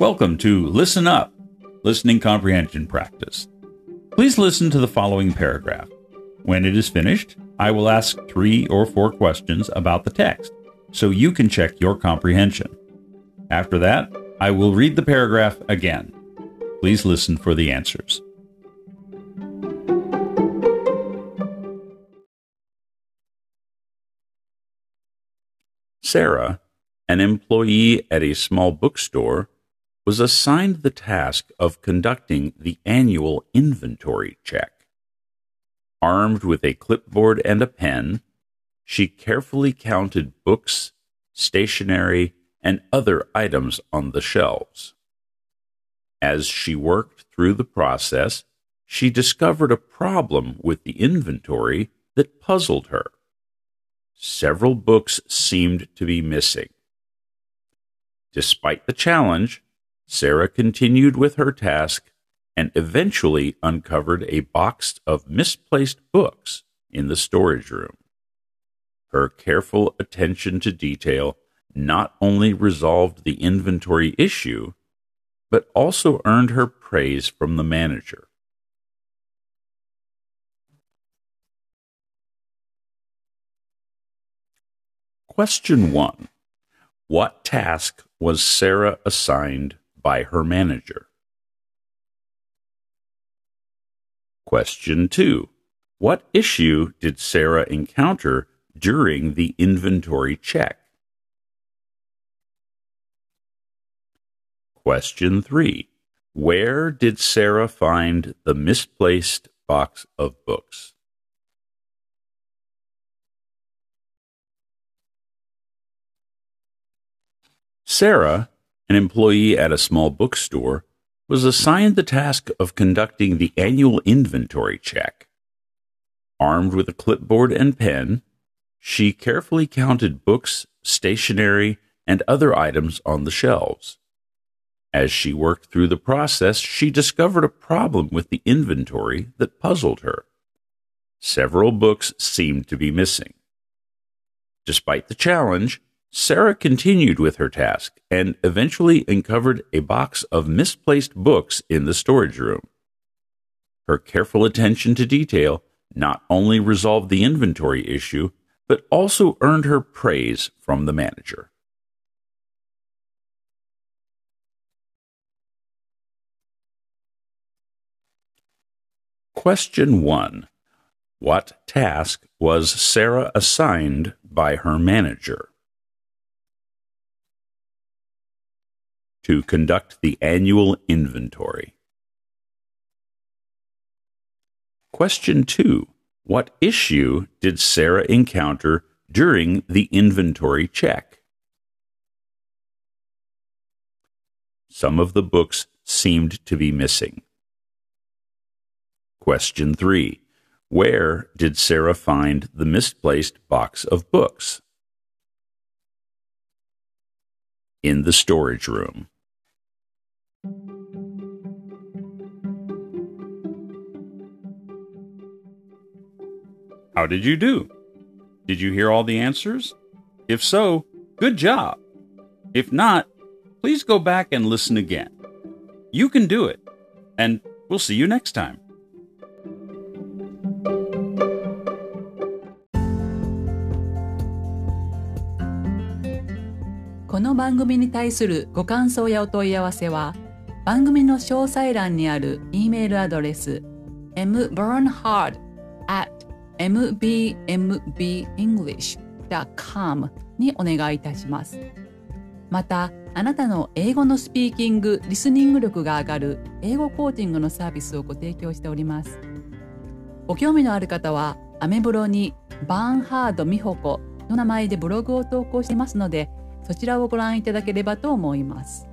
Welcome to Listen Up, Listening Comprehension Practice. Please listen to the following paragraph. When it is finished, I will ask three or four questions about the text so you can check your comprehension. After that, I will read the paragraph again. Please listen for the answers. Sarah, an employee at a small bookstore, was assigned the task of conducting the annual inventory check. Armed with a clipboard and a pen, she carefully counted books, stationery, and other items on the shelves. As she worked through the process, she discovered a problem with the inventory that puzzled her. Several books seemed to be missing. Despite the challenge, Sarah continued with her task and eventually uncovered a box of misplaced books in the storage room. Her careful attention to detail not only resolved the inventory issue, but also earned her praise from the manager. Question 1. What task was Sarah assigned by her manager? Question 2. What issue did Sarah encounter during the inventory check? Question 3. Where did Sarah find the misplaced box of books? Sarah, an employee at a small bookstore, was assigned the task of conducting the annual inventory check. Armed with a clipboard and pen, she carefully counted books, stationery, and other items on the shelves. As she worked through the process, she discovered a problem with the inventory that puzzled her. Several books seemed to be missing. Despite the challenge, Sarah continued with her task and eventually uncovered a box of misplaced books in the storage room. Her careful attention to detail not only resolved the inventory issue, but also earned her praise from the manager. Question 1. What task was Sarah assigned by her manager? To conduct the annual inventory. Question 2. What issue did Sarah encounter during the inventory check? Some of the books seemed to be missing. Question 3. Where did Sarah find the misplaced box of books? In the storage room. How did you do? Did you hear all the answers? If so, good job. If not, please go back and listen again. You can do it, and we'll see you next time. この番組に対するご感想やお問い合わせは番組の詳細欄にある E メールアドレス mburnhard at mbmbenglish.com にお願いいたします。また、あなたの英語のスピーキング、リスニング力が上がる英語コーチングのサービスをご提供しております。ご興味のある方は、アメブロにバーンハード美穂子の名前でブログを投稿していますので、そちらをご覧いただければと思います。